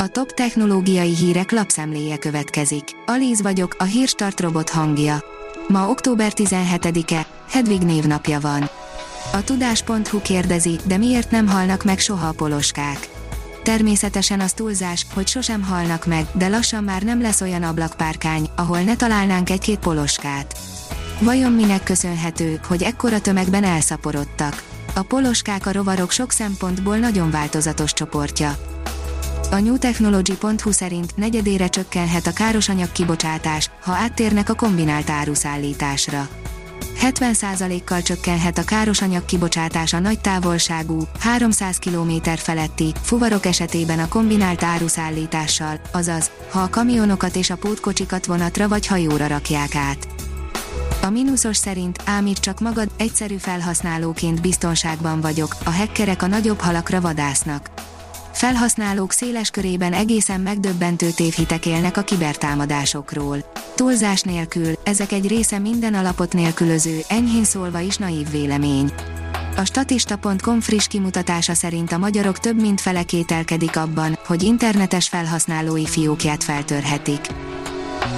A top technológiai hírek lapszemléje következik. Alíz vagyok, a hírstart robot hangja. Ma október 17-e, Hedvig névnapja van. A tudás.hu kérdezi, de miért nem halnak meg soha a poloskák? Természetesen az túlzás, hogy sosem halnak meg, de lassan már nem lesz olyan ablakpárkány, ahol ne találnánk egy-két poloskát. Vajon minek köszönhető, hogy ekkora tömegben elszaporodtak? A poloskák a rovarok sok szempontból nagyon változatos csoportja. A newtechnology.hu szerint negyedére csökkenhet a károsanyag kibocsátás, ha áttérnek a kombinált áruszállításra. 70%-kal csökkenhet a károsanyag kibocsátás a nagy távolságú, 300 km feletti, fuvarok esetében a kombinált áruszállítással, azaz, ha a kamionokat és a pótkocsikat vonatra vagy hajóra rakják át. A mínuszos szerint, ám itt csak magad, egyszerű felhasználóként biztonságban vagyok, a hackerek a nagyobb halakra vadásznak. Felhasználók széles körében egészen megdöbbentő tévhitek élnek a kibertámadásokról. Túlzás nélkül, ezek egy része minden alapot nélkülöző, enyhén szólva is naív vélemény. A statista.com friss kimutatása szerint a magyarok több mint fele kételkedik abban, hogy internetes felhasználói fiókját feltörhetik.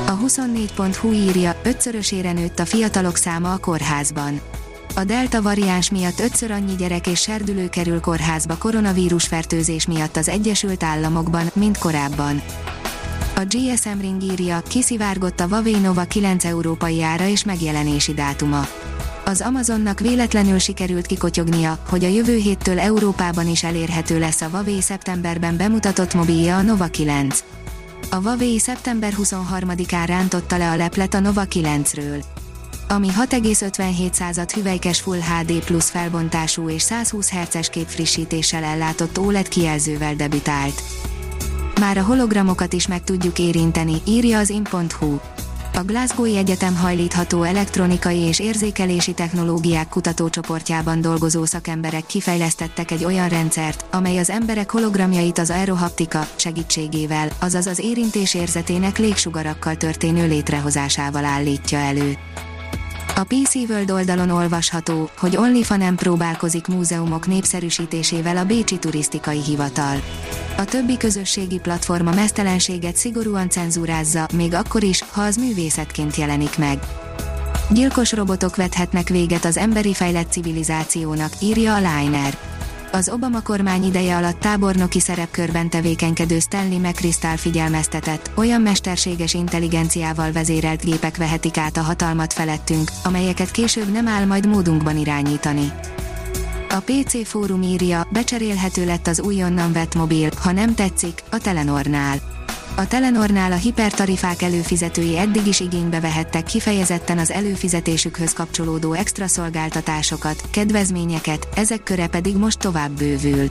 A 24.hu írja, ötszörösére nőtt a fiatalok száma a kórházban. A delta variáns miatt ötször annyi gyerek és serdülő kerül kórházba koronavírus fertőzés miatt az Egyesült Államokban, mint korábban. A GSM Ring írja, kiszivárgott a Huawei Nova 9 európai ára és megjelenési dátuma. Az Amazonnak véletlenül sikerült kikotyognia, hogy a jövő héttől Európában is elérhető lesz a Huawei szeptemberben bemutatott mobilja a Nova 9. A Huawei szeptember 23-án rántotta le a leplet a Nova 9-ről ami 6,57 hüvelykes Full HD plusz felbontású és 120 Hz képfrissítéssel ellátott OLED kijelzővel debütált. Már a hologramokat is meg tudjuk érinteni, írja az in.hu. A Glasgow Egyetem hajlítható elektronikai és érzékelési technológiák kutatócsoportjában dolgozó szakemberek kifejlesztettek egy olyan rendszert, amely az emberek hologramjait az aerohaptika segítségével, azaz az érintés érzetének légsugarakkal történő létrehozásával állítja elő. A PC World oldalon olvasható, hogy OnlyFans próbálkozik múzeumok népszerűsítésével a Bécsi Turisztikai Hivatal. A többi közösségi platforma mesztelenséget szigorúan cenzúrázza, még akkor is, ha az művészetként jelenik meg. Gyilkos robotok vethetnek véget az emberi fejlett civilizációnak, írja a Liner az Obama kormány ideje alatt tábornoki szerepkörben tevékenykedő Stanley McChrystal figyelmeztetett, olyan mesterséges intelligenciával vezérelt gépek vehetik át a hatalmat felettünk, amelyeket később nem áll majd módunkban irányítani. A PC fórum írja, becserélhető lett az újonnan vett mobil, ha nem tetszik, a Telenornál. A Telenornál a hipertarifák előfizetői eddig is igénybe vehettek kifejezetten az előfizetésükhöz kapcsolódó extra szolgáltatásokat, kedvezményeket, ezek köre pedig most tovább bővül.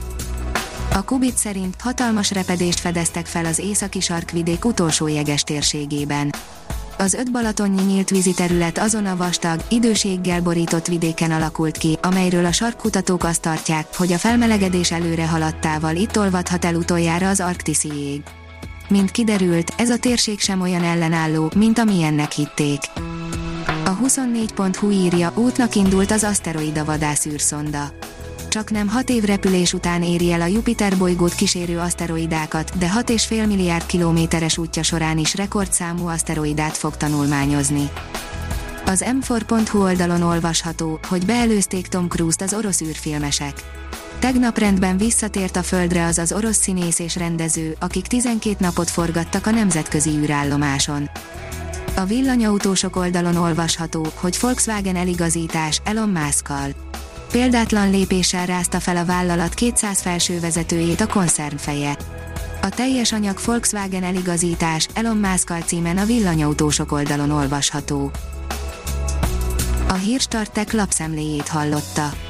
A Kubit szerint hatalmas repedést fedeztek fel az északi sarkvidék utolsó jeges térségében. Az öt balatonnyi nyílt vízi terület azon a vastag, időséggel borított vidéken alakult ki, amelyről a sarkkutatók azt tartják, hogy a felmelegedés előre haladtával itt olvadhat el utoljára az arktiszi jég. Mint kiderült, ez a térség sem olyan ellenálló, mint amilyennek hitték. A 24.hu írja, útnak indult az aszteroida vadászűrszonda. Csak nem 6 év repülés után éri el a Jupiter bolygót kísérő aszteroidákat, de 6,5 milliárd kilométeres útja során is rekordszámú aszteroidát fog tanulmányozni. Az m4.hu oldalon olvasható, hogy beelőzték Tom Cruise-t az orosz űrfilmesek Tegnap rendben visszatért a Földre az az orosz színész és rendező, akik 12 napot forgattak a nemzetközi űrállomáson. A villanyautósok oldalon olvasható, hogy Volkswagen eligazítás Elon Musk-kal. Példátlan lépéssel rázta fel a vállalat 200 felső vezetőjét a koncernfeje. A teljes anyag Volkswagen eligazítás Elon Musk címen a villanyautósok oldalon olvasható. A hírstartek lapszemléjét hallotta.